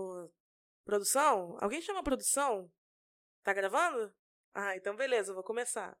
Ô, produção? Alguém chama a produção? Tá gravando? Ah, então beleza, eu vou começar.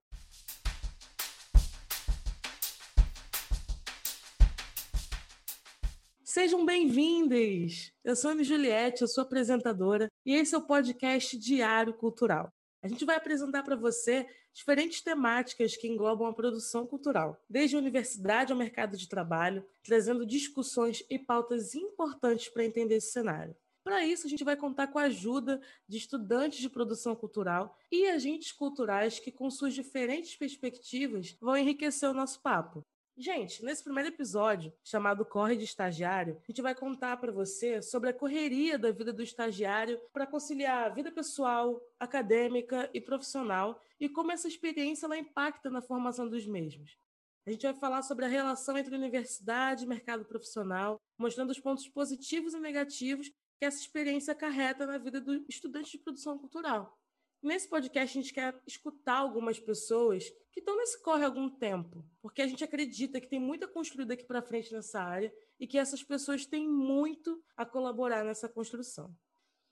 Sejam bem-vindos! Eu sou a Ana Juliette, eu sou apresentadora e esse é o podcast Diário Cultural. A gente vai apresentar para você diferentes temáticas que englobam a produção cultural, desde a universidade ao mercado de trabalho, trazendo discussões e pautas importantes para entender esse cenário. Para isso, a gente vai contar com a ajuda de estudantes de produção cultural e agentes culturais que, com suas diferentes perspectivas, vão enriquecer o nosso papo. Gente, nesse primeiro episódio, chamado Corre de Estagiário, a gente vai contar para você sobre a correria da vida do estagiário para conciliar a vida pessoal, acadêmica e profissional e como essa experiência ela impacta na formação dos mesmos. A gente vai falar sobre a relação entre universidade e mercado profissional, mostrando os pontos positivos e negativos que essa experiência acarreta na vida do estudante de produção cultural. Nesse podcast, a gente quer escutar algumas pessoas que estão nesse corre há algum tempo, porque a gente acredita que tem muita construída aqui para frente nessa área e que essas pessoas têm muito a colaborar nessa construção.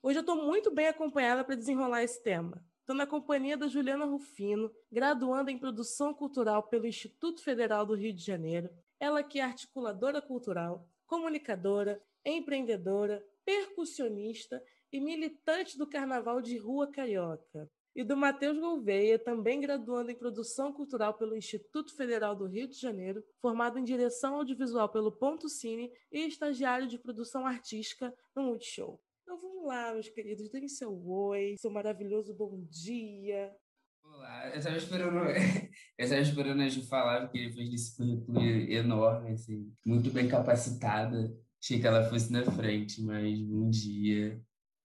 Hoje eu estou muito bem acompanhada para desenrolar esse tema. Estou na companhia da Juliana Rufino, graduanda em Produção Cultural pelo Instituto Federal do Rio de Janeiro. Ela que é articuladora cultural, comunicadora, empreendedora, percussionista e militante do Carnaval de Rua Carioca, e do Matheus Gouveia, também graduando em Produção Cultural pelo Instituto Federal do Rio de Janeiro, formado em Direção Audiovisual pelo Ponto Cine e estagiário de Produção Artística no Multishow. Então vamos lá, meus queridos, deem seu oi, seu maravilhoso bom dia. Olá, eu estava esperando, esperando a Ju falar, porque depois desse currículo enorme, assim, muito bem capacitada, achei que ela fosse na frente, mas bom dia.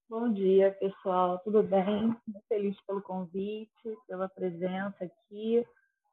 Bom dia, pessoal. Tudo bem? Muito feliz pelo convite, pela presença aqui.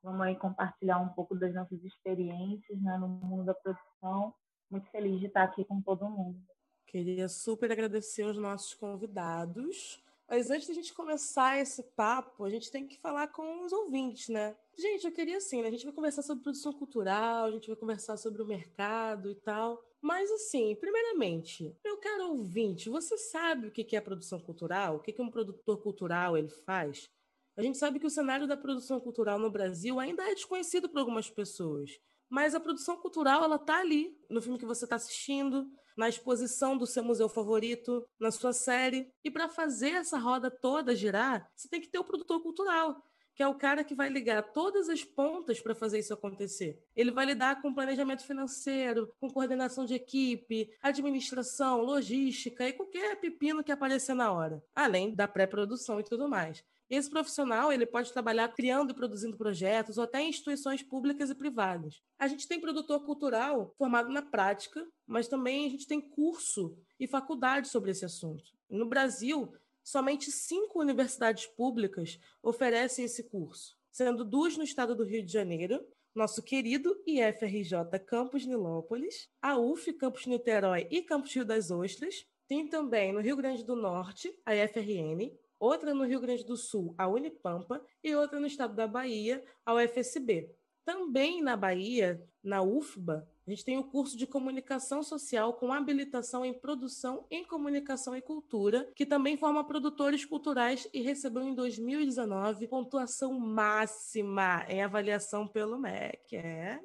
Vamos aí compartilhar um pouco das nossas experiências né, no mundo da produção. Muito feliz de estar aqui com todo mundo. Queria super agradecer aos nossos convidados. Mas antes da gente começar esse papo, a gente tem que falar com os ouvintes, né? Gente, eu queria assim, né? A gente vai conversar sobre produção cultural, a gente vai conversar sobre o mercado e tal. Mas assim, primeiramente, meu caro ouvinte, você sabe o que é produção cultural? O que um produtor cultural ele faz? A gente sabe que o cenário da produção cultural no Brasil ainda é desconhecido por algumas pessoas. Mas a produção cultural, ela tá ali, no filme que você está assistindo, na exposição do seu museu favorito, na sua série. E para fazer essa roda toda girar, você tem que ter o produtor cultural que é o cara que vai ligar todas as pontas para fazer isso acontecer. Ele vai lidar com planejamento financeiro, com coordenação de equipe, administração, logística e qualquer pepino que aparecer na hora, além da pré-produção e tudo mais. Esse profissional ele pode trabalhar criando e produzindo projetos ou até em instituições públicas e privadas. A gente tem produtor cultural formado na prática, mas também a gente tem curso e faculdade sobre esse assunto. No Brasil, somente cinco universidades públicas oferecem esse curso, sendo duas no estado do Rio de Janeiro, nosso querido IFRJ Campus Nilópolis, a UF Campus Niterói e Campus Rio das Ostras, tem também no Rio Grande do Norte a IFRN, outra no Rio Grande do Sul, a Unipampa, e outra no estado da Bahia, a UFSB. Também na Bahia, na UFBA, a gente tem o curso de comunicação social com habilitação em produção em comunicação e cultura, que também forma produtores culturais e recebeu em 2019 pontuação máxima em avaliação pelo MEC. É,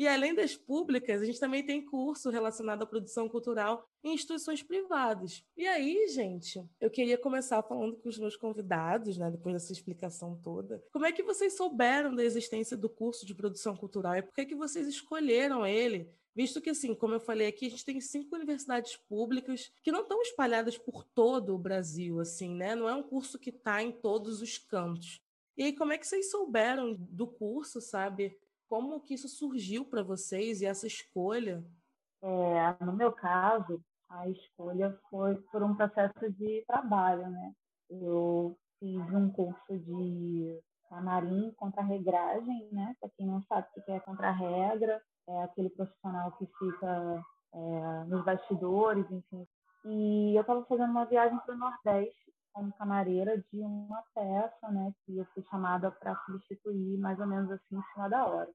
e além das públicas, a gente também tem curso relacionado à produção cultural em instituições privadas. E aí, gente, eu queria começar falando com os meus convidados, né, depois dessa explicação toda. Como é que vocês souberam da existência do curso de produção cultural e por que, que vocês escolheram ele? Visto que, assim, como eu falei aqui, a gente tem cinco universidades públicas que não estão espalhadas por todo o Brasil, assim, né? Não é um curso que está em todos os cantos. E aí, como é que vocês souberam do curso, sabe? Como que isso surgiu para vocês e essa escolha? É, no meu caso, a escolha foi por um processo de trabalho, né? Eu fiz um curso de camarim contra regragem, né? Para quem não sabe o que é contra regra, é aquele profissional que fica é, nos bastidores, enfim. E eu estava fazendo uma viagem para o Nordeste como camareira de uma peça, né? Que eu fui chamada para substituir mais ou menos assim em cima da hora.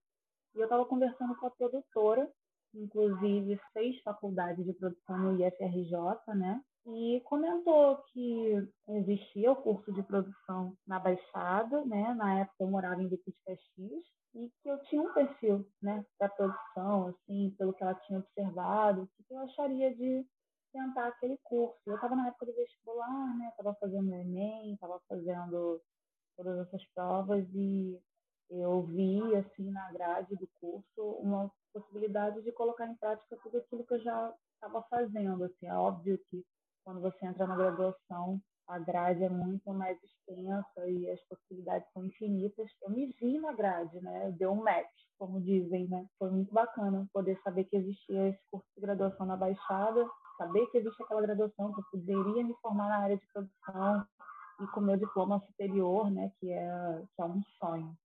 E eu estava conversando com a produtora inclusive fez faculdade de produção no IFRJ, né? E comentou que existia o curso de produção na Baixada, né? Na época eu morava em Duque de e que eu tinha um perfil, né, da produção, assim, pelo que ela tinha observado, que eu acharia de tentar aquele curso. Eu estava na época do vestibular, né? Estava fazendo o Enem, estava fazendo todas essas provas e eu vi assim na grade do curso uma possibilidade de colocar em prática tudo aquilo que eu já estava fazendo. Assim, é óbvio que quando você entra na graduação a grade é muito mais extensa e as possibilidades são infinitas. Eu me vi na grade, né? Deu um match, como dizem, né? Foi muito bacana poder saber que existia esse curso de graduação na Baixada saber que existe aquela graduação, que eu poderia me formar na área de produção e com meu diploma superior, né, que é, que é um sonho.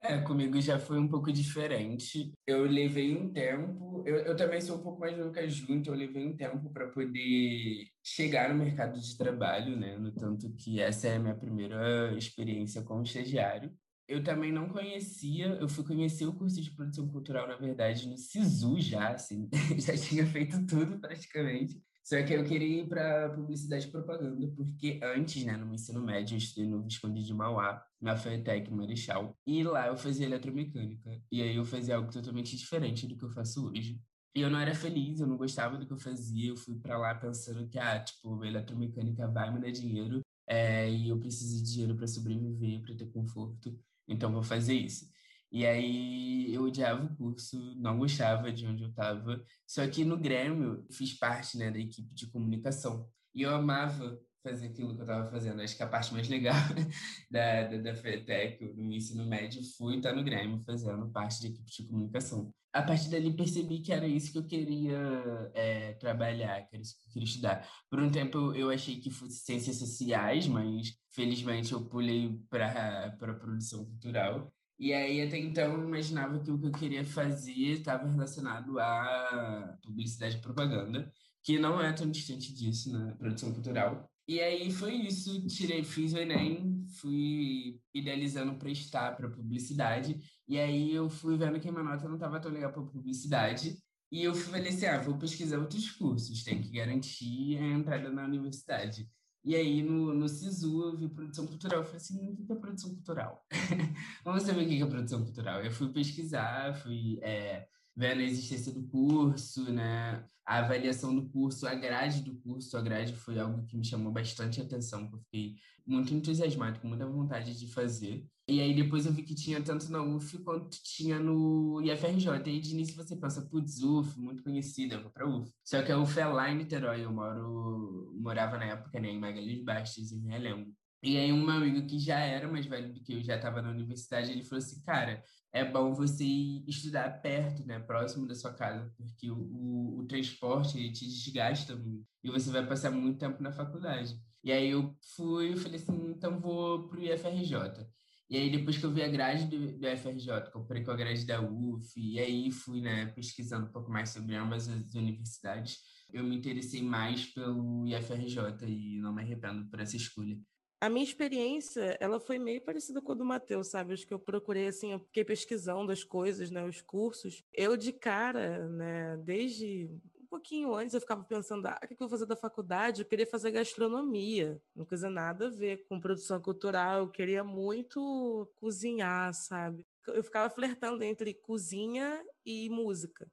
É, comigo já foi um pouco diferente. Eu levei um tempo, eu, eu também sou um pouco mais novo que a Ju, então eu levei um tempo para poder chegar no mercado de trabalho, né? No tanto que essa é a minha primeira experiência como estagiário. Eu também não conhecia, eu fui conhecer o curso de produção cultural, na verdade, no SISU já, assim, já tinha feito tudo praticamente. Só que eu queria ir para publicidade e propaganda, porque antes, né, no ensino médio, eu estudei no Visconde de Mauá, na FETEC Marechal, e lá eu fazia eletromecânica. E aí eu fazia algo totalmente diferente do que eu faço hoje. E eu não era feliz, eu não gostava do que eu fazia, eu fui para lá pensando que, ah, tipo, eletromecânica vai me dar dinheiro, é, e eu preciso de dinheiro para sobreviver, para ter conforto então vou fazer isso. E aí eu odiava o curso, não gostava de onde eu estava. Só que no Grêmio fiz parte né, da equipe de comunicação. E eu amava fazer aquilo que eu estava fazendo. Acho que a parte mais legal da, da, da FETEC, no ensino médio, foi estar no Grêmio fazendo parte da equipe de comunicação. A partir dali percebi que era isso que eu queria é, trabalhar, que era isso que eu queria estudar. Por um tempo eu achei que fosse ciências sociais, mas felizmente eu pulei para a produção cultural. E aí, até então, eu imaginava que o que eu queria fazer estava relacionado à publicidade e propaganda, que não é tão distante disso na né? produção cultural. E aí foi isso, tirei, fiz o Enem, fui idealizando prestar para publicidade, e aí eu fui vendo que minha nota não estava tão legal para publicidade, e eu falei assim, ah, vou pesquisar outros cursos, tem que garantir a entrada na universidade. E aí, no, no SISU, eu vi produção cultural. Eu falei assim, o que é produção cultural? Vamos saber o que é produção cultural. Eu fui pesquisar, fui é, vendo a existência do curso, né? A avaliação do curso, a grade do curso. A grade foi algo que me chamou bastante atenção, que eu fiquei muito entusiasmado, com muita vontade de fazer. E aí depois eu vi que tinha tanto na UF quanto tinha no IFRJ. E aí de início você pensa, putz, UF, muito conhecida, eu vou pra UF. Só que a UF é lá em Niterói, eu moro, morava na época né, em Magalhães Bastos, em Realengo. E aí um amigo que já era mais velho do que eu, já estava na universidade, ele falou assim, cara, é bom você estudar perto, né, próximo da sua casa, porque o, o, o transporte ele te desgasta muito e você vai passar muito tempo na faculdade. E aí eu fui, falei assim, então vou pro IFRJ. E aí depois que eu vi a grade do, do IFRJ, comprei com a grade da UF, e aí fui, né, pesquisando um pouco mais sobre ambas as universidades, eu me interessei mais pelo IFRJ e não me arrependo por essa escolha. A minha experiência, ela foi meio parecida com a do Matheus, sabe? Acho que eu procurei, assim, eu fiquei pesquisando as coisas, né? Os cursos. Eu, de cara, né? Desde um pouquinho antes, eu ficava pensando, ah, o que eu vou fazer da faculdade? Eu queria fazer gastronomia. Não coisa nada a ver com produção cultural. Eu queria muito cozinhar, sabe? Eu ficava flertando entre cozinha e música.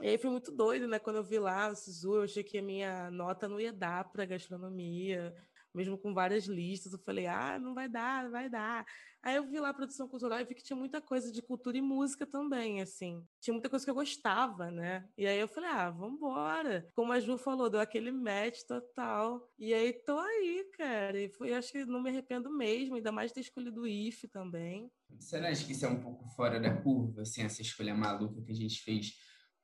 E aí foi muito doido, né? Quando eu vi lá o Sisu, eu achei que a minha nota não ia dar para gastronomia mesmo com várias listas, eu falei, ah, não vai dar, não vai dar. Aí eu vi lá a produção cultural e vi que tinha muita coisa de cultura e música também, assim. Tinha muita coisa que eu gostava, né? E aí eu falei, ah, vambora. Como a Ju falou, deu aquele match total. E aí tô aí, cara. E foi, acho que não me arrependo mesmo, ainda mais ter escolhido o IF também. Você não acha que isso é um pouco fora da curva, assim, essa escolha maluca que a gente fez?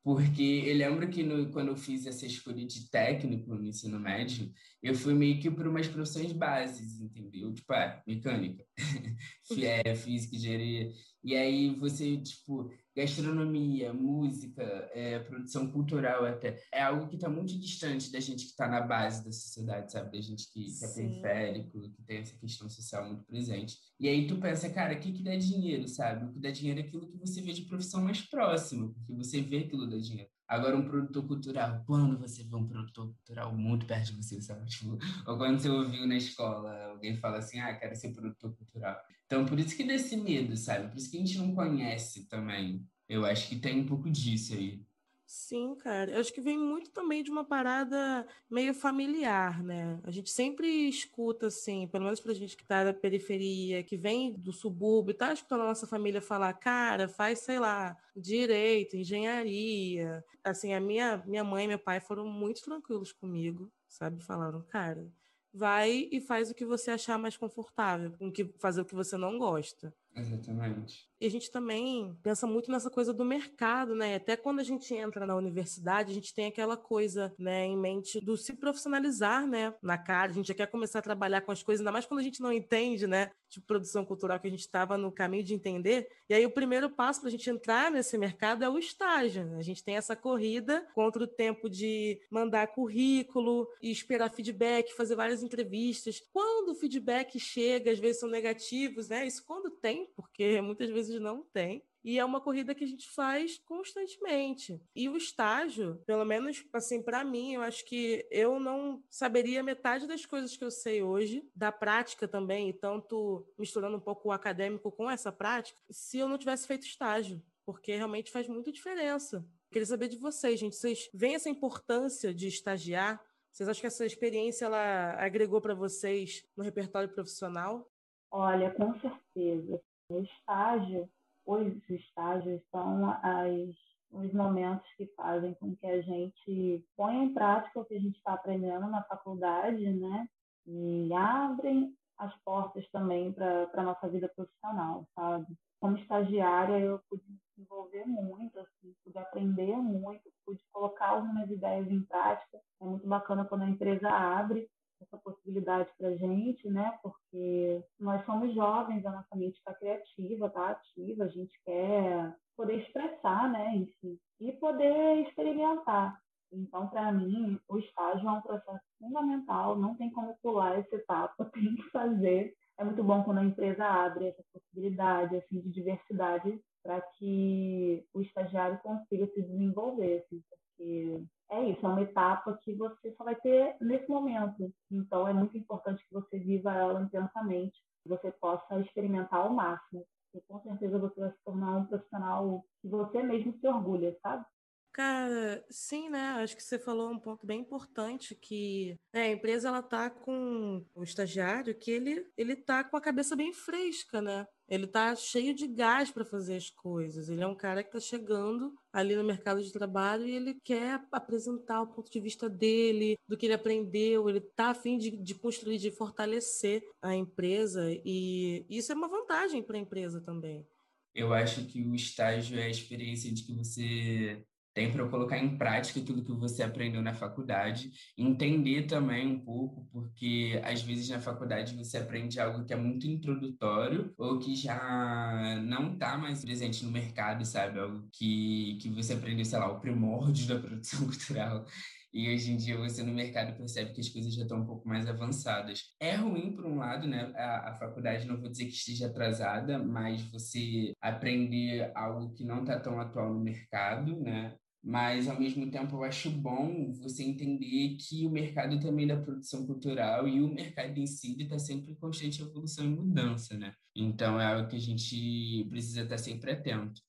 Porque eu lembro que no, quando eu fiz essa escolha de técnico no ensino médio, eu fui meio que por umas profissões bases, entendeu? Tipo, ah, mecânica, é, física, engenharia. E aí você, tipo, gastronomia, música, é, produção cultural até, é algo que está muito distante da gente que está na base da sociedade, sabe? Da gente que, que é periférico, que tem essa questão social muito presente. E aí tu pensa, cara, o que que dá dinheiro, sabe? O que dá dinheiro é aquilo que você vê de profissão mais próxima, porque você vê aquilo dá dinheiro. Agora, um produtor cultural, quando você vê um produtor cultural muito perto de você, sabe? Tipo, ou quando você ouviu na escola, alguém fala assim, ah, quero ser produtor cultural. Então, por isso que desse medo, sabe? Por isso que a gente não conhece também. Eu acho que tem um pouco disso aí. Sim, cara. Eu acho que vem muito também de uma parada meio familiar, né? A gente sempre escuta, assim, pelo menos pra gente que tá da periferia, que vem do subúrbio, tá escutando a nossa família falar, cara, faz, sei lá, direito, engenharia. Assim, a minha, minha mãe e meu pai foram muito tranquilos comigo, sabe? Falaram, cara, vai e faz o que você achar mais confortável, com que fazer o que você não gosta. Exatamente. E a gente também pensa muito nessa coisa do mercado, né? Até quando a gente entra na universidade, a gente tem aquela coisa, né, em mente do se profissionalizar, né, na cara. A gente já quer começar a trabalhar com as coisas, ainda mais quando a gente não entende, né, de produção cultural que a gente estava no caminho de entender. E aí o primeiro passo para a gente entrar nesse mercado é o estágio. Né? A gente tem essa corrida contra o tempo de mandar currículo e esperar feedback, fazer várias entrevistas. Quando o feedback chega, às vezes são negativos, né? Isso quando tem, porque muitas vezes não tem. E é uma corrida que a gente faz constantemente. E o estágio, pelo menos assim para mim, eu acho que eu não saberia metade das coisas que eu sei hoje, da prática também, e tanto misturando um pouco o acadêmico com essa prática, se eu não tivesse feito estágio, porque realmente faz muita diferença. Queria saber de vocês, gente, vocês veem essa importância de estagiar? Vocês acham que essa experiência ela agregou para vocês no repertório profissional? Olha, com certeza. Estágio, os estágios são as, os momentos que fazem com que a gente ponha em prática o que a gente está aprendendo na faculdade, né? E abrem as portas também para a nossa vida profissional, sabe? Como estagiária, eu pude me desenvolver muito, assim, pude aprender muito, pude colocar algumas ideias em prática. É muito bacana quando a empresa abre essa possibilidade para gente, né? Porque nós somos jovens, a nossa mente está criativa, está ativa, a gente quer poder expressar, né? Enfim, e poder experimentar. Então, para mim, o estágio é um processo fundamental, não tem como pular essa etapa, tem que fazer. É muito bom quando a empresa abre essa possibilidade assim, de diversidade para que o estagiário consiga se desenvolver, assim, porque é isso, é uma etapa que você só vai ter nesse momento. Então, é muito importante que você viva ela intensamente, que você possa experimentar ao máximo. E com certeza você vai se tornar um profissional que você mesmo se orgulha, sabe? Cara, sim, né? Acho que você falou um ponto bem importante que né, a empresa ela tá com o estagiário que ele ele tá com a cabeça bem fresca, né? Ele tá cheio de gás para fazer as coisas. Ele é um cara que está chegando ali no mercado de trabalho e ele quer apresentar o ponto de vista dele, do que ele aprendeu. Ele tá afim de, de construir, de fortalecer a empresa e isso é uma vantagem para a empresa também. Eu acho que o estágio é a experiência de que você tem para colocar em prática aquilo que você aprendeu na faculdade, entender também um pouco, porque às vezes na faculdade você aprende algo que é muito introdutório ou que já não está mais presente no mercado, sabe? Algo que, que você aprendeu, sei lá, o primórdio da produção cultural. E hoje em dia você no mercado percebe que as coisas já estão um pouco mais avançadas. É ruim por um lado, né? A, a faculdade não vou dizer que esteja atrasada, mas você aprender algo que não está tão atual no mercado, né? Mas ao mesmo tempo eu acho bom você entender que o mercado também da produção cultural e o mercado em si está sempre em constante evolução e mudança, né? Então é algo que a gente precisa estar sempre atento.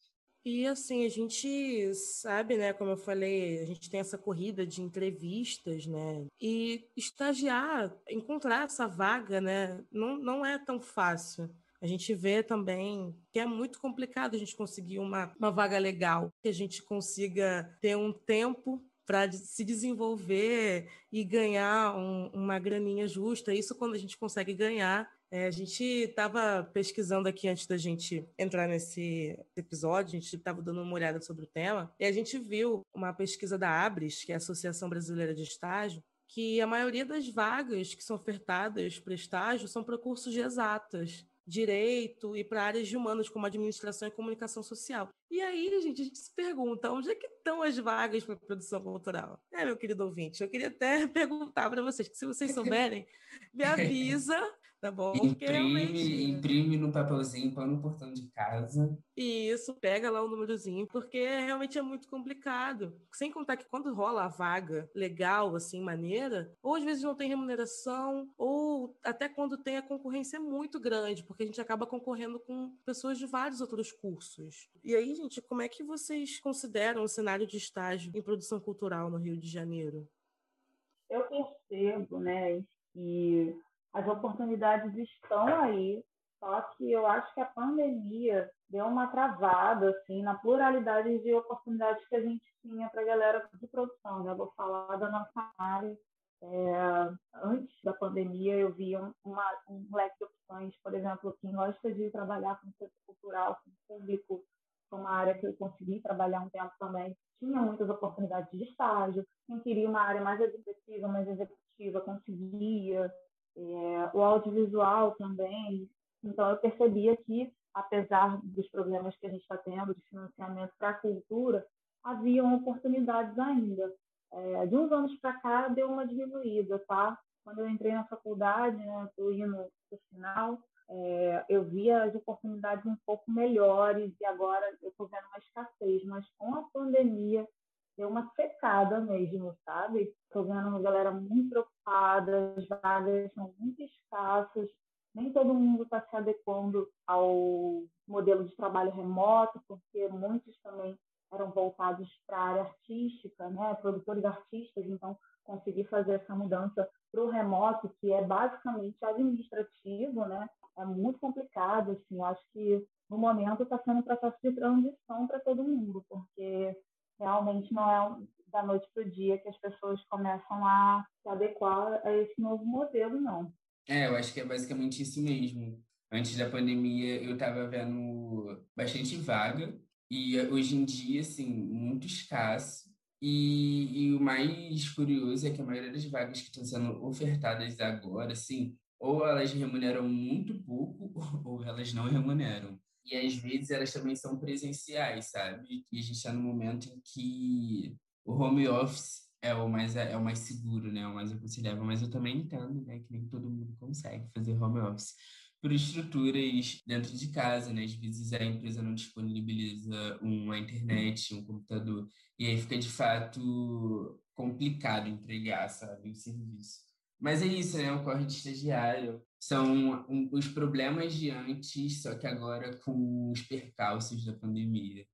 E assim, a gente sabe, né, como eu falei, a gente tem essa corrida de entrevistas, né? E estagiar, encontrar essa vaga, né, não, não é tão fácil. A gente vê também que é muito complicado a gente conseguir uma, uma vaga legal, que a gente consiga ter um tempo para se desenvolver e ganhar um, uma graninha justa. Isso quando a gente consegue ganhar. É, a gente estava pesquisando aqui antes da gente entrar nesse episódio, a gente estava dando uma olhada sobre o tema, e a gente viu uma pesquisa da ABRES, que é a Associação Brasileira de Estágio, que a maioria das vagas que são ofertadas para estágio são para cursos de exatas direito e para áreas de humanas, como administração e comunicação social. E aí, gente, a gente se pergunta, onde é que estão as vagas para produção cultural? É, meu querido ouvinte, eu queria até perguntar para vocês, que se vocês souberem, me avisa tá bom? Imprime, realmente... imprime no papelzinho, põe no portão de casa. Isso, pega lá o númerozinho, porque realmente é muito complicado. Sem contar que quando rola a vaga legal, assim, maneira, ou às vezes não tem remuneração, ou até quando tem a concorrência é muito grande, porque a gente acaba concorrendo com pessoas de vários outros cursos. E aí, gente, como é que vocês consideram o cenário de estágio em produção cultural no Rio de Janeiro? Eu percebo, né, que as oportunidades estão aí, só que eu acho que a pandemia deu uma travada assim na pluralidade de oportunidades que a gente tinha para a galera de produção. Né? Eu vou falar da nossa área. É, antes da pandemia, eu via uma, um leque de opções, por exemplo, quem gosta de trabalhar com o setor cultural, com o público, foi uma área que eu consegui trabalhar um tempo também, tinha muitas oportunidades de estágio. Quem queria uma área mais executiva, mais executiva, conseguia é, o audiovisual também. Então, eu percebia que, apesar dos problemas que a gente está tendo de financiamento para a cultura, haviam oportunidades ainda. É, de uns anos para cá, deu uma diminuída, tá? Quando eu entrei na faculdade, né, estou indo para final, é, eu via as oportunidades um pouco melhores e agora eu estou vendo uma escassez, mas com a pandemia deu uma secada mesmo, sabe? Estou vendo uma galera muito preocupada, as vagas são muito escassas, nem todo mundo está se adequando ao modelo de trabalho remoto, porque muitos também eram voltados para a área artística, né? produtores artistas, então conseguir fazer essa mudança para o remoto, que é basicamente administrativo, né? é muito complicado. Assim, acho que no momento está sendo um processo de transição para todo mundo, porque realmente não é da noite para o dia que as pessoas começam a se adequar a esse novo modelo, não. É, eu acho que é basicamente isso mesmo. Antes da pandemia, eu estava vendo bastante vaga, e hoje em dia, assim, muito escasso. E, e, o mais curioso é que a maioria das vagas que estão sendo ofertadas agora, assim, ou elas remuneram muito pouco, ou elas não remuneram. E às vezes elas também são presenciais, sabe? E a gente está no momento em que o home office é o mais é o mais seguro, né? O mais aconselhável, mas eu também entendo, né, que nem todo mundo consegue fazer home office por estruturas dentro de casa, né? Às vezes a empresa não disponibiliza uma internet, um computador, e aí fica de fato complicado entregar, sabe, o serviço. Mas é isso, né? O corre de estagiário são um, os problemas de antes, só que agora com os percalços da pandemia.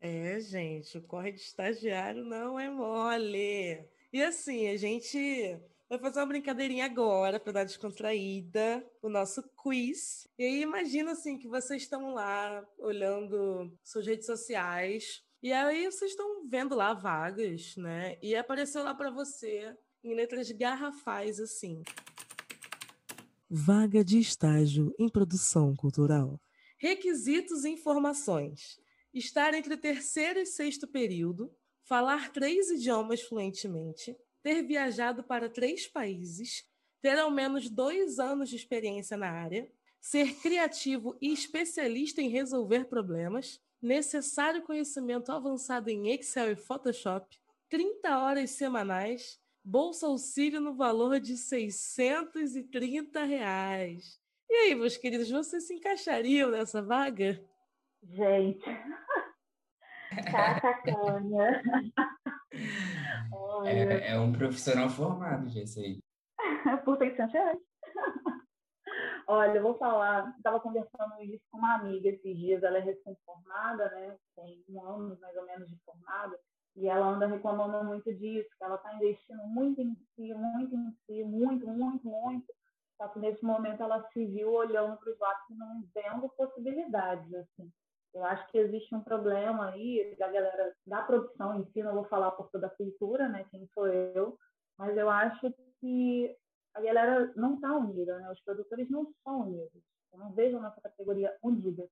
É, gente, o corre de estagiário não é mole. E assim, a gente vai fazer uma brincadeirinha agora para dar descontraída, o nosso quiz. E aí imagina assim que vocês estão lá olhando suas redes sociais e aí vocês estão vendo lá vagas, né? E apareceu lá para você em letras garrafais assim. Vaga de estágio em produção cultural. Requisitos e informações: estar entre terceiro e sexto período, falar três idiomas fluentemente, ter viajado para três países, ter ao menos dois anos de experiência na área, ser criativo e especialista em resolver problemas, necessário conhecimento avançado em Excel e Photoshop, 30 horas semanais Bolsa Auxílio no valor de 630 reais. E aí, meus queridos, vocês se encaixariam nessa vaga? Gente, tá sacana. É, é, um profissional formado, já sei. Por 600 reais. Olha, eu vou falar, estava conversando isso com uma amiga esses dias, ela é recém-formada, né? Tem um ano mais ou menos de formada. E ela anda reclamando muito disso, que ela está investindo muito em si, muito em si, muito, muito, muito. Só que nesse momento ela se viu olhando para os lados e não vendo possibilidades, assim. Eu acho que existe um problema aí da galera da produção em si, não vou falar por toda a cultura, né, quem sou eu, mas eu acho que a galera não está unida, né? Os produtores não são unidos. Eu não vejo a nossa categoria unida.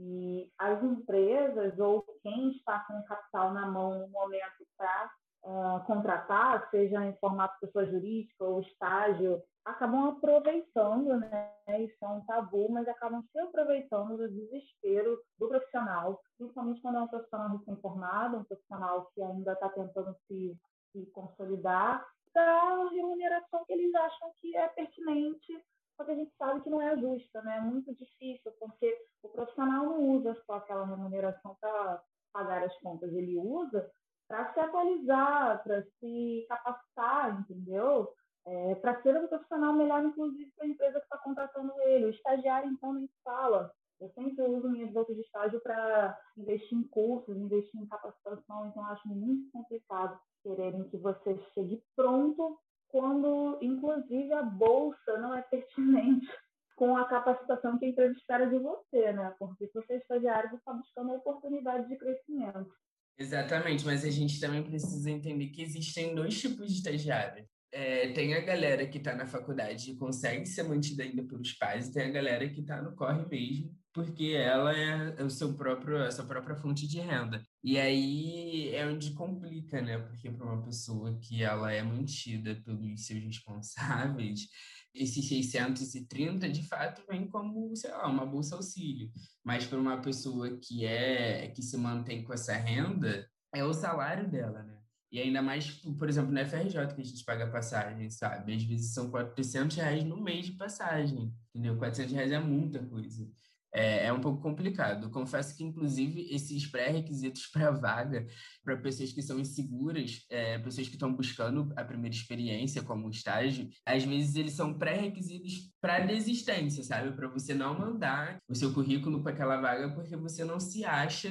E as empresas ou quem está com capital na mão no momento para uh, contratar, seja em formato pessoa jurídica ou estágio, acabam aproveitando, né? Isso é um tabu, mas acabam se aproveitando do desespero do profissional, principalmente quando é um profissional recém-formado, um profissional que ainda está tentando se, se consolidar, da remuneração que eles acham que é pertinente, só que a gente sabe que não é justa, né? É muito difícil, porque o profissional não usa só aquela remuneração para pagar as contas, ele usa para se atualizar, para se capacitar, entendeu? É, para ser um profissional melhor, inclusive, para a empresa que está contratando ele. O estagiário, então, nem fala. Eu sempre uso minhas bolsas de estágio para investir em cursos, investir em capacitação, então acho muito complicado quererem que você chegue pronto quando, inclusive, a bolsa não é pertinente com a capacitação que espera de você, né? Porque se você é estagiário, você está buscando oportunidade de crescimento. Exatamente, mas a gente também precisa entender que existem dois tipos de estagiário. É, tem a galera que está na faculdade e consegue ser mantida ainda pelos pais, e tem a galera que está no corre mesmo, porque ela é o seu próprio, a sua própria fonte de renda. E aí é onde complica, né? Porque para uma pessoa que ela é mantida pelos seus responsáveis, esses 630 de fato vem como, sei lá, uma bolsa auxílio. Mas para uma pessoa que é que se mantém com essa renda, é o salário dela, né? E ainda mais, por exemplo, na FRJ que a gente paga passagem, sabe? Às vezes são 400 reais no mês de passagem, entendeu? 400 reais é muita coisa é, é um pouco complicado. Confesso que, inclusive, esses pré-requisitos para vaga, para pessoas que são inseguras, é, pessoas que estão buscando a primeira experiência como estágio, às vezes eles são pré-requisitos para desistência, sabe? Para você não mandar o seu currículo para aquela vaga porque você não se acha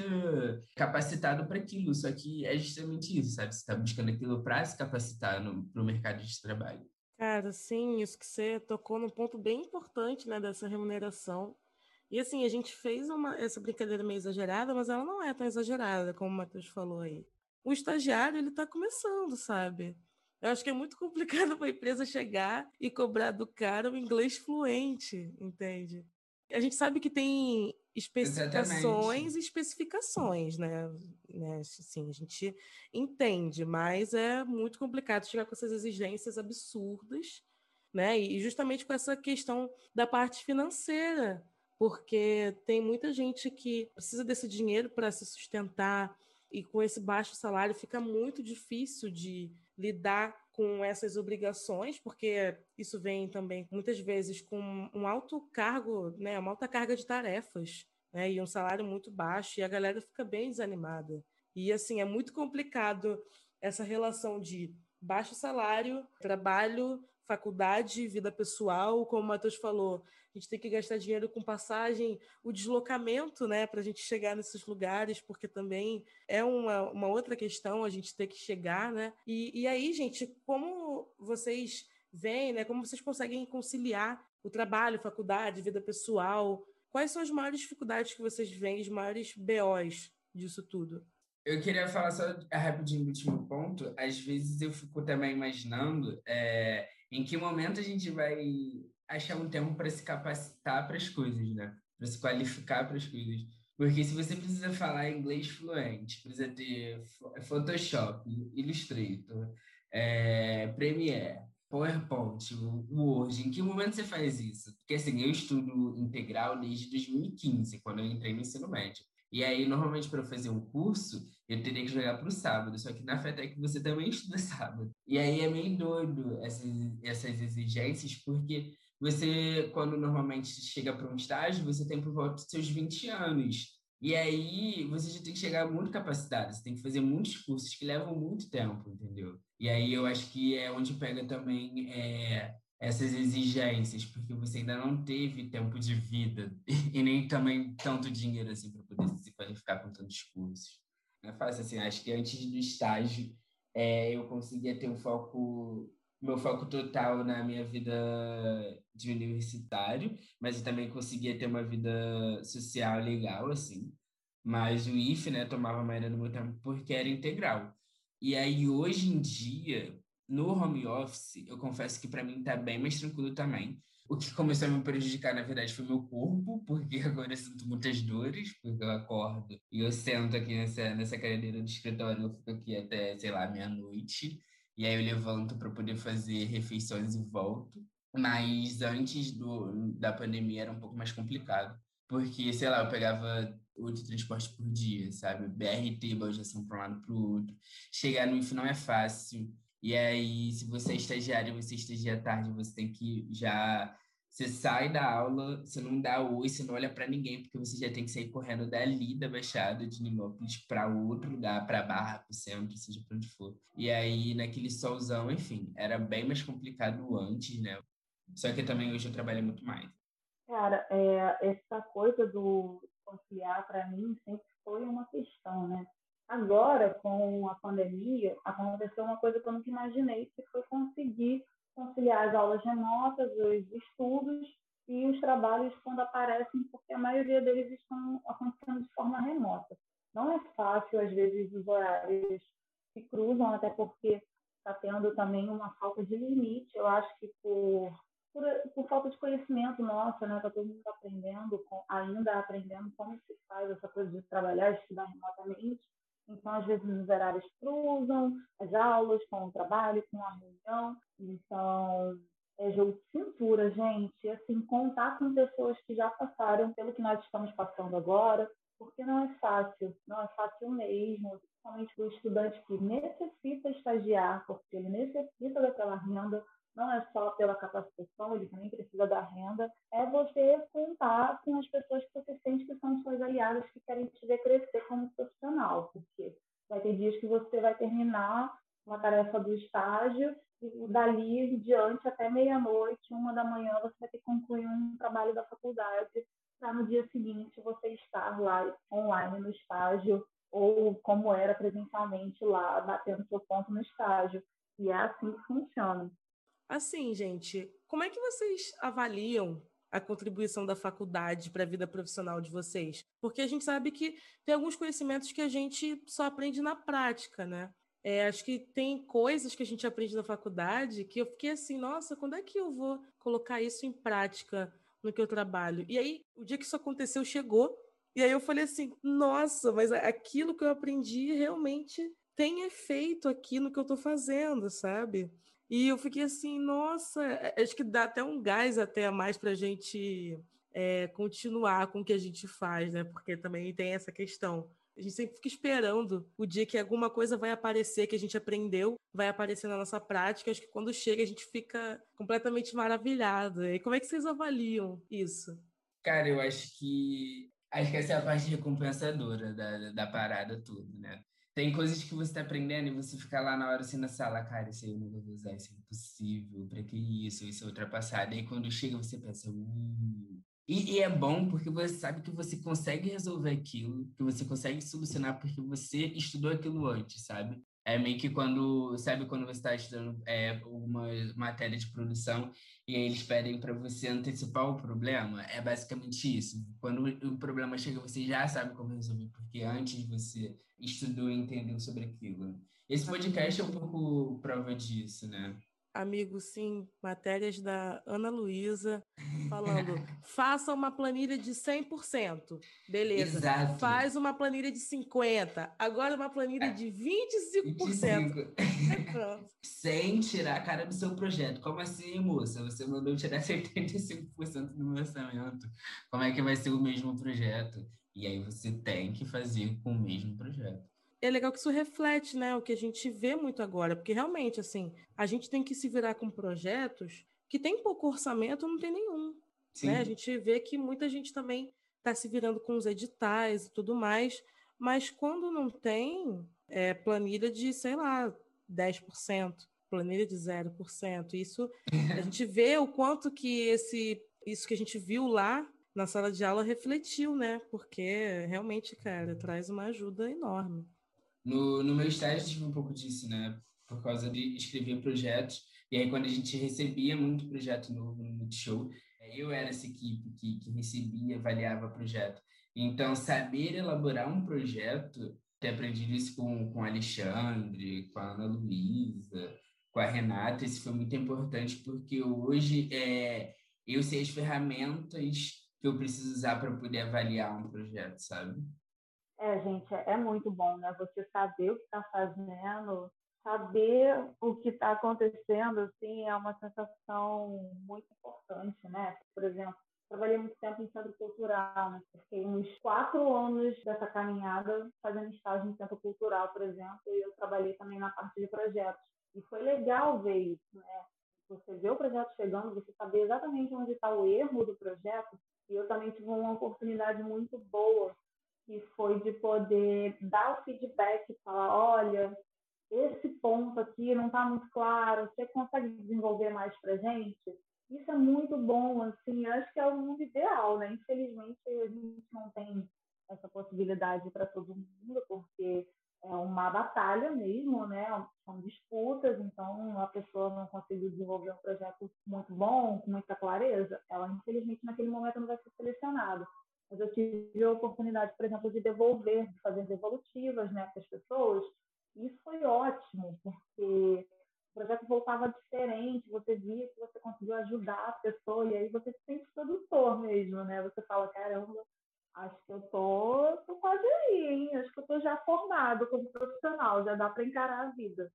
capacitado para aquilo. Só que é justamente isso, sabe? Você está buscando aquilo para se capacitar no, no mercado de trabalho. Cara, sim, isso que você tocou num ponto bem importante, né, dessa remuneração e assim, a gente fez uma, essa brincadeira meio exagerada, mas ela não é tão exagerada, como o Matheus falou aí. O estagiário, ele está começando, sabe? Eu acho que é muito complicado para a empresa chegar e cobrar do cara o inglês fluente, entende? A gente sabe que tem especificações Exatamente. e especificações, né? né? Assim, a gente entende, mas é muito complicado chegar com essas exigências absurdas, né? E justamente com essa questão da parte financeira, porque tem muita gente que precisa desse dinheiro para se sustentar e com esse baixo salário fica muito difícil de lidar com essas obrigações, porque isso vem também muitas vezes com um alto cargo, né, uma alta carga de tarefas, né, e um salário muito baixo, e a galera fica bem desanimada. E assim, é muito complicado essa relação de baixo salário, trabalho, faculdade, vida pessoal, como o Matheus falou, a gente tem que gastar dinheiro com passagem, o deslocamento, né, para a gente chegar nesses lugares, porque também é uma, uma outra questão a gente ter que chegar, né? E, e aí, gente, como vocês veem, né, como vocês conseguem conciliar o trabalho, faculdade, vida pessoal? Quais são as maiores dificuldades que vocês veem, os maiores BOs disso tudo? Eu queria falar só rapidinho do último ponto. Às vezes eu fico também imaginando é, em que momento a gente vai achar um tempo para se capacitar para as coisas, né? Para se qualificar para as coisas. Porque se você precisa falar inglês fluente, precisa ter Photoshop, Illustrator, é, Premiere, PowerPoint, Word, em que momento você faz isso? Porque assim, eu estudo integral desde 2015, quando eu entrei no ensino médio. E aí, normalmente, para fazer um curso, eu teria que jogar para o sábado. Só que na FETEC você também estuda sábado. E aí é meio doido essas, essas exigências, porque você, quando normalmente chega para um estágio, você tem por volta dos seus 20 anos. E aí você já tem que chegar muito capacitado, você tem que fazer muitos cursos que levam muito tempo, entendeu? E aí eu acho que é onde pega também é, essas exigências, porque você ainda não teve tempo de vida e nem também tanto dinheiro assim para poder se qualificar com tantos cursos. É fácil assim, acho que antes do estágio é, eu conseguia ter um foco meu foco total na minha vida de universitário, mas eu também conseguia ter uma vida social legal, assim. Mas o IF, né, tomava a maioria do meu tempo porque era integral. E aí, hoje em dia, No home office, eu confesso que para mim tá bem mais tranquilo também. O que começou a me prejudicar, na verdade, foi meu corpo, porque agora eu sinto muitas dores, porque eu acordo e eu sento aqui nessa, nessa cadeira do escritório, eu fico aqui até, sei lá, meia-noite, e aí eu levanto para poder fazer refeições e volto. Mas antes do, da pandemia era um pouco mais complicado, porque, sei lá, eu pegava oito transportes por dia, sabe? BRT, baldeação para um lado para o outro. Chegar no IF não é fácil. E aí, se você é estagiário, você estagia tarde, você tem que já. Você sai da aula, você não dá oi, você não olha para ninguém, porque você já tem que sair correndo dali da Baixada de Nilópolis para outro lugar, para Barra, para centro, seja para onde for. E aí, naquele solzão, enfim, era bem mais complicado antes, né? Só que também hoje eu trabalho muito mais. Cara, é, essa coisa do conciliar, para mim, sempre foi uma questão, né? Agora, com a pandemia, aconteceu uma coisa que eu nunca imaginei, que foi conseguir conciliar as aulas remotas, os estudos e os trabalhos quando aparecem, porque a maioria deles estão acontecendo de forma remota. Não é fácil, às vezes, os horários se cruzam, até porque está tendo também uma falta de limite. Eu acho que por, por, por falta de conhecimento nossa, né? Está todo mundo aprendendo, ainda aprendendo como se faz essa coisa de trabalhar, estudar remotamente. Então, às vezes, os horários cruzam, as aulas com o trabalho, com a reunião. Então, é jogo de cintura, gente. Assim, contar com pessoas que já passaram pelo que nós estamos passando agora, porque não é fácil, não é fácil mesmo, principalmente o estudante que necessita estagiar, porque ele necessita daquela renda, não é só pela capacitação, ele também precisa da renda, é você contar com as pessoas que você sente que são suas aliadas, que querem te ver crescer como profissional, porque vai ter dias que você vai terminar uma tarefa do estágio e dali em diante até meia-noite, uma da manhã, você vai ter que concluir um trabalho da faculdade para no dia seguinte você estar lá online no estágio ou como era presencialmente lá, batendo seu ponto no estágio. E é assim que funciona. Assim, gente, como é que vocês avaliam a contribuição da faculdade para a vida profissional de vocês? Porque a gente sabe que tem alguns conhecimentos que a gente só aprende na prática, né? É, acho que tem coisas que a gente aprende na faculdade que eu fiquei assim, nossa, quando é que eu vou colocar isso em prática no que eu trabalho? E aí, o dia que isso aconteceu, chegou, e aí eu falei assim, nossa, mas aquilo que eu aprendi realmente tem efeito aqui no que eu estou fazendo, sabe? E eu fiquei assim, nossa, é, acho que dá até um gás até a mais para a gente é, continuar com o que a gente faz, né? Porque também tem essa questão. A gente sempre fica esperando o dia que alguma coisa vai aparecer que a gente aprendeu, vai aparecer na nossa prática. Acho que quando chega a gente fica completamente maravilhado. E como é que vocês avaliam isso? Cara, eu acho que acho que essa é a parte recompensadora da, da parada toda, né? Tem coisas que você está aprendendo e você fica lá na hora assim na sala, cara, isso aí eu não vou usar, isso é impossível, para que isso, isso é ultrapassado. E aí quando chega você pensa, uh. E, e, é bom porque você sabe que você consegue resolver aquilo, que você consegue solucionar porque você estudou aquilo antes, sabe? É meio que quando, sabe quando você está estudando é, uma matéria de produção e aí eles pedem para você antecipar o problema? É basicamente isso. Quando o problema chega, você já sabe como resolver, porque antes você estudou e entendeu sobre aquilo. Esse podcast é um pouco prova disso, né? amigo, sim, matérias da Ana Luísa falando, faça uma planilha de 100%. Beleza. Exato. Faz uma planilha de 50%. Agora uma planilha de 25%. 25. Sem tirar a cara do seu projeto. Como assim, moça? Você mandou tirar 75% do meu orçamento. Como é que vai ser o mesmo projeto? E aí você tem que fazer com o mesmo projeto é legal que isso reflete, né, o que a gente vê muito agora, porque realmente, assim, a gente tem que se virar com projetos que tem pouco orçamento, não tem nenhum. Né? A gente vê que muita gente também está se virando com os editais e tudo mais, mas quando não tem é, planilha de, sei lá, 10%, planilha de 0%, isso a gente vê o quanto que esse isso que a gente viu lá na sala de aula refletiu, né? Porque realmente, cara, traz uma ajuda enorme. No, no meu estágio tive um pouco disso, né? Por causa de escrever projetos. E aí, quando a gente recebia muito projeto novo no Multishow, é, eu era essa equipe que, que recebia avaliava projeto. Então, saber elaborar um projeto, ter aprendido isso com, com Alexandre, com a Ana Luísa, com a Renata, isso foi muito importante, porque hoje é, eu sei as ferramentas que eu preciso usar para poder avaliar um projeto, sabe? É, gente, é muito bom, né? Você saber o que está fazendo, saber o que está acontecendo, assim, é uma sensação muito importante, né? Por exemplo, trabalhei muito tempo em centro cultural, né? Fiquei uns quatro anos dessa caminhada fazendo estágio em centro cultural, por exemplo, e eu trabalhei também na parte de projetos. E foi legal ver isso, né? Você vê o projeto chegando, você saber exatamente onde está o erro do projeto. E eu também tive uma oportunidade muito boa, que foi de poder dar o feedback falar, olha, esse ponto aqui não está muito claro, você consegue desenvolver mais para gente? Isso é muito bom, assim, acho que é o mundo ideal, né? Infelizmente, a gente não tem essa possibilidade para todo mundo, porque é uma batalha mesmo, né? São disputas, então a pessoa não conseguiu desenvolver um projeto muito bom, com muita clareza, ela infelizmente naquele momento não vai ser selecionada. Mas eu tive a oportunidade, por exemplo, de devolver, de fazer devolutivas, né, para as pessoas. E isso foi ótimo, porque o projeto voltava diferente, você via que você conseguiu ajudar a pessoa, e aí você se sente produtor mesmo, né? Você fala, caramba, acho que eu tô, tô quase aí, hein? Acho que eu tô já formado como profissional, já dá para encarar a vida.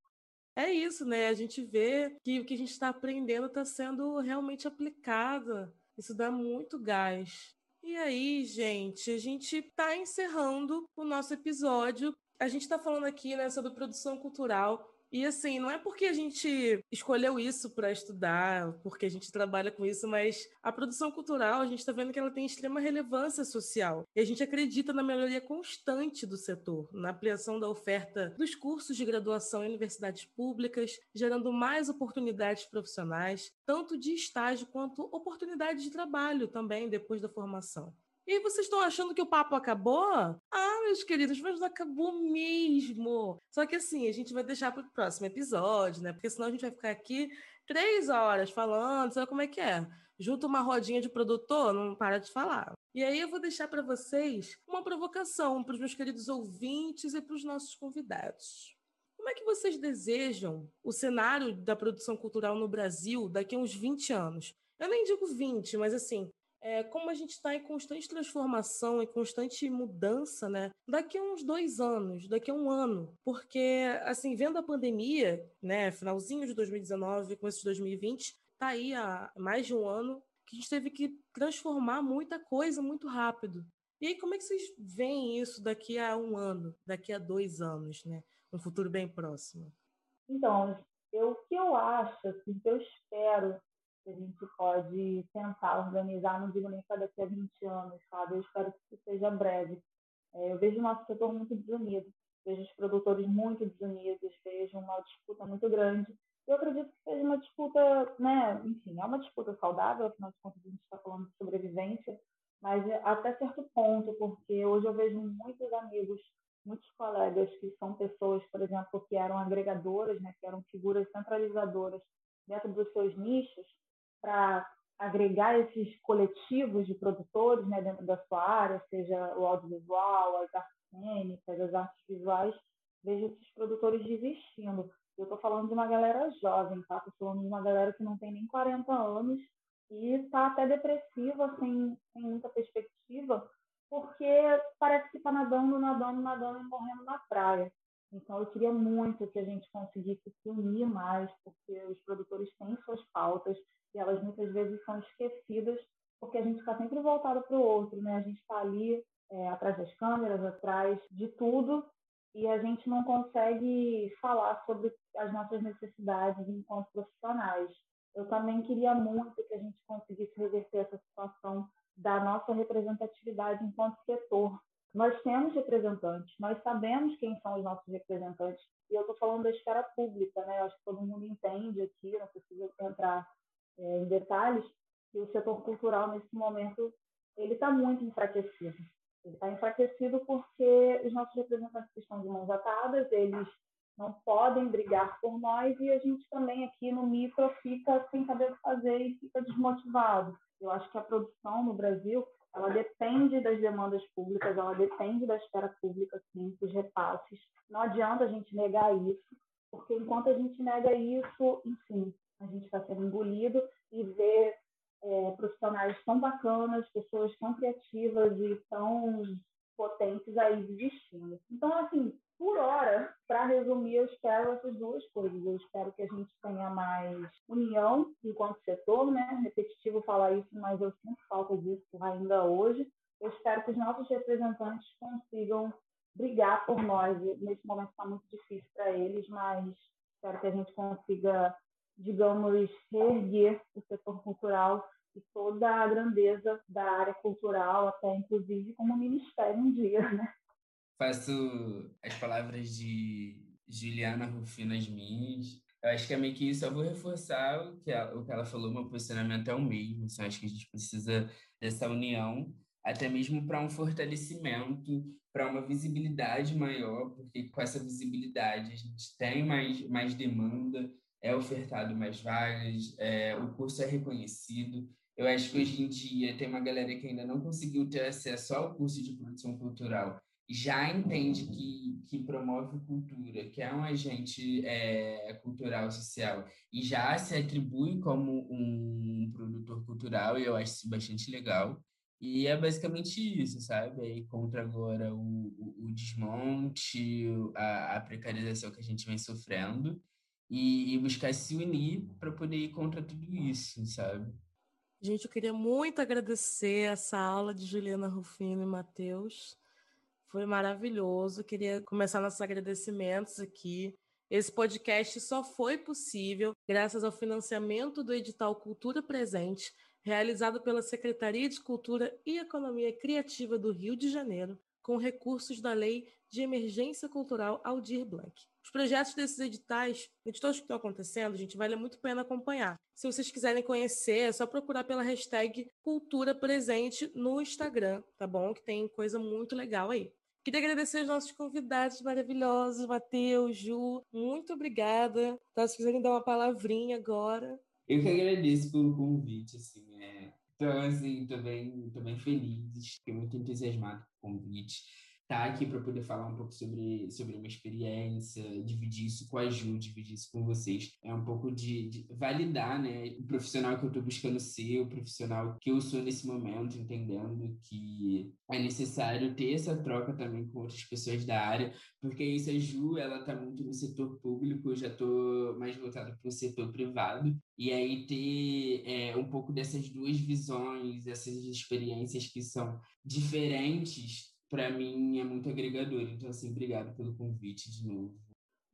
É isso, né? A gente vê que o que a gente está aprendendo está sendo realmente aplicado. Isso dá muito gás. E aí, gente, a gente está encerrando o nosso episódio. A gente está falando aqui né, sobre produção cultural e assim, não é porque a gente escolheu isso para estudar, porque a gente trabalha com isso, mas a produção cultural, a gente está vendo que ela tem extrema relevância social. E a gente acredita na melhoria constante do setor, na ampliação da oferta dos cursos de graduação em universidades públicas, gerando mais oportunidades profissionais, tanto de estágio quanto oportunidades de trabalho também depois da formação. E vocês estão achando que o papo acabou? Ah, meus queridos, mas não acabou mesmo. Só que assim, a gente vai deixar para o próximo episódio, né? Porque senão a gente vai ficar aqui três horas falando, sabe como é que é? Junta uma rodinha de produtor, não para de falar. E aí eu vou deixar para vocês uma provocação para os meus queridos ouvintes e para os nossos convidados. Como é que vocês desejam o cenário da produção cultural no Brasil daqui a uns 20 anos? Eu nem digo 20, mas assim, é, como a gente está em constante transformação, em constante mudança, né? Daqui a uns dois anos, daqui a um ano, porque assim vendo a pandemia, né? Finalzinho de 2019, começo de 2020, tá aí há mais de um ano que a gente teve que transformar muita coisa muito rápido. E aí, como é que vocês veem isso daqui a um ano, daqui a dois anos, né? Um futuro bem próximo? Então, eu, o que eu acho, assim, que eu espero que a gente pode tentar organizar, não digo nem para daqui a 20 anos, sabe? Eu espero que isso seja breve. É, eu vejo o nosso setor muito desunido, vejo os produtores muito desunidos, vejo uma disputa muito grande. Eu acredito que seja uma disputa, né? Enfim, é uma disputa saudável, afinal de contas a gente está falando de sobrevivência, mas até certo ponto, porque hoje eu vejo muitos amigos, muitos colegas que são pessoas, por exemplo, que eram agregadoras, né? Que eram figuras centralizadoras dentro dos seus nichos, para agregar esses coletivos de produtores né, dentro da sua área, seja o audiovisual, as artes cênicas, as artes visuais, vejo esses produtores desistindo. Eu estou falando de uma galera jovem, tá? Estou falando de uma galera que não tem nem 40 anos e está até depressiva, sem, sem muita perspectiva, porque parece que está nadando, nadando, nadando e morrendo na praia. Então, eu queria muito que a gente conseguisse se unir mais, porque os produtores têm suas pautas, e elas muitas vezes são esquecidas porque a gente está sempre voltado para o outro, né? A gente está ali é, atrás das câmeras, atrás de tudo e a gente não consegue falar sobre as nossas necessidades enquanto profissionais. Eu também queria muito que a gente conseguisse reverter essa situação da nossa representatividade enquanto setor. Nós temos representantes, nós sabemos quem são os nossos representantes, e eu estou falando da esfera pública, né? Eu acho que todo mundo entende aqui, não preciso entrar é, detalhes, que o setor cultural, nesse momento, ele está muito enfraquecido. Ele está enfraquecido porque os nossos representantes estão de mãos atadas, eles não podem brigar por nós e a gente também aqui no micro fica sem saber o que fazer e fica desmotivado. Eu acho que a produção no Brasil ela depende das demandas públicas, ela depende da esfera pública, sim, dos repasses. Não adianta a gente negar isso. porque enquanto a gente nega isso, enfim, a gente está sendo engolido e vê é, profissionais tão bacanas, pessoas tão criativas e tão potentes aí desistindo. Então, assim, por hora, para resumir, eu espero essas duas coisas. Eu espero que a gente tenha mais união enquanto setor, né? Repetitivo falar isso, mas eu sinto falta disso ainda hoje. Eu espero que os nossos representantes consigam brigar por nós. Nesse momento está muito difícil para eles, mas espero que a gente consiga, digamos, reerguer o setor cultural e toda a grandeza da área cultural, até inclusive como ministério um dia, né? Faço as palavras de Juliana Rufino as minhas. Eu acho que é meio que isso. Eu vou reforçar o que ela, o que ela falou, meu posicionamento é o mesmo. Assim, acho que a gente precisa dessa união, até mesmo para um fortalecimento, para uma visibilidade maior, porque com essa visibilidade a gente tem mais, mais demanda, é ofertado mais vagas, é, o curso é reconhecido. Eu acho que hoje em dia tem uma galera que ainda não conseguiu ter acesso ao curso de produção cultural, já entende que, que promove cultura, que é um agente é, cultural social, e já se atribui como um produtor cultural, e eu acho isso bastante legal. E é basicamente isso, sabe? Aí contra agora o, o, o desmonte, a, a, precarização que a gente vem sofrendo, e, e buscar se unir para poder ir contra tudo isso, sabe? Gente, eu queria muito agradecer essa aula de Juliana Rufino e Matheus. Foi maravilhoso. Queria começar nossos agradecimentos aqui. Esse podcast só foi possível graças ao financiamento do edital Cultura Presente, realizado pela Secretaria de Cultura e Economia Criativa do Rio de Janeiro, com recursos da Lei de Emergência Cultural Aldir Blanc. Os projetos desses editais, de todos que estão acontecendo, gente, vale muito a pena acompanhar. Se vocês quiserem conhecer, é só procurar pela hashtag Cultura Presente no Instagram, tá bom? Que tem coisa muito legal aí. Queria agradecer aos nossos convidados maravilhosos, Matheus, Ju. Muito obrigada. Tá, se quiserem dar uma palavrinha agora. Eu que agradeço pelo convite, assim, é... Então, assim, tô bem feliz, fiquei muito entusiasmado convite estar tá aqui para poder falar um pouco sobre, sobre a minha experiência, dividir isso com a Ju, dividir isso com vocês. É um pouco de, de validar né, o profissional que eu estou buscando ser, o profissional que eu sou nesse momento, entendendo que é necessário ter essa troca também com outras pessoas da área, porque isso a Ju, ela está muito no setor público, eu já estou mais voltado para o setor privado, e aí ter é, um pouco dessas duas visões, essas experiências que são diferentes, para mim é muito agregador. Então, assim, obrigado pelo convite de novo.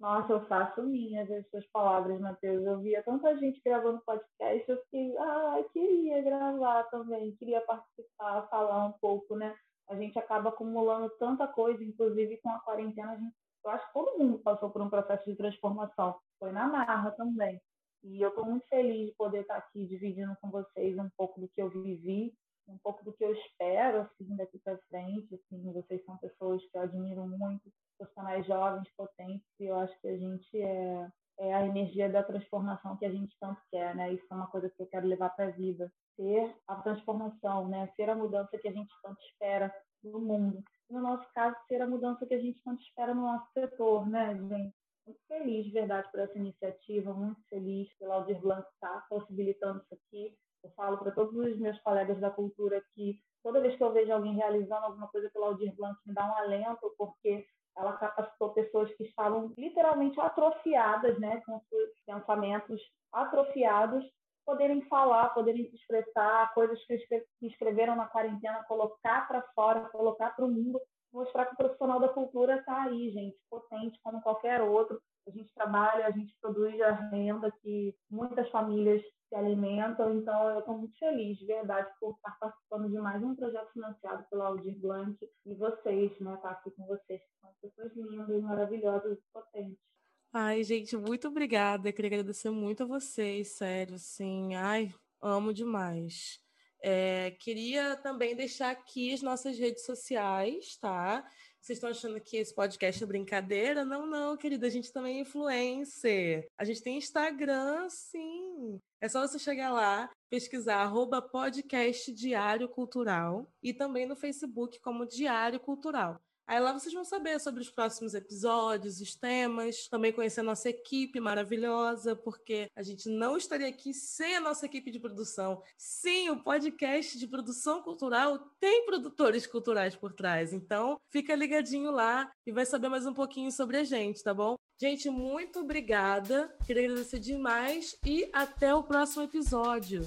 Nossa, eu faço minhas as suas palavras, Matheus. Eu via tanta gente gravando podcast, eu fiquei, ah, queria gravar também, queria participar, falar um pouco, né? A gente acaba acumulando tanta coisa, inclusive com a quarentena, a gente, eu acho que todo mundo passou por um processo de transformação. Foi na marra também. E eu estou muito feliz de poder estar aqui dividindo com vocês um pouco do que eu vivi um pouco do que eu espero assim daqui para frente assim vocês são pessoas que eu admiro muito profissionais jovens potentes e eu acho que a gente é é a energia da transformação que a gente tanto quer né? Isso é uma coisa que eu quero levar para a vida. Ser a transformação né? Ser a mudança que a gente tanto espera no mundo. No nosso caso ser a mudança que a gente tanto espera no nosso setor né gente? Muito feliz de verdade por essa iniciativa muito feliz pela Aldir Blanc estar possibilitando isso aqui eu falo para todos os meus colegas da cultura que toda vez que eu vejo alguém realizando alguma coisa pela Aldir Blanc, me dá um alento, porque ela capacitou pessoas que estavam literalmente atrofiadas, né, com seus pensamentos atrofiados, poderem falar, poderem se expressar, coisas que escreveram na quarentena, colocar para fora, colocar para o mundo, mostrar que o profissional da cultura está aí, gente, potente como qualquer outro. A gente trabalha, a gente produz a renda que muitas famílias alimentam. Então, eu estou muito feliz, de verdade, por estar participando de mais um projeto financiado pela Aldir Blanc e vocês, né? Estar aqui com vocês, que são pessoas lindas, maravilhosas e potentes. Ai, gente, muito obrigada. Eu queria agradecer muito a vocês, sério, assim. Ai, amo demais. É, queria também deixar aqui as nossas redes sociais, tá? Vocês estão achando que esse podcast é brincadeira? Não, não, querida, a gente também é influencer. A gente tem Instagram, sim. É só você chegar lá, pesquisar arroba podcast Diário Cultural e também no Facebook como Diário Cultural. Aí lá vocês vão saber sobre os próximos episódios, os temas, também conhecer a nossa equipe maravilhosa, porque a gente não estaria aqui sem a nossa equipe de produção. Sim, o podcast de produção cultural tem produtores culturais por trás. Então, fica ligadinho lá e vai saber mais um pouquinho sobre a gente, tá bom? Gente, muito obrigada. Queria agradecer demais e até o próximo episódio.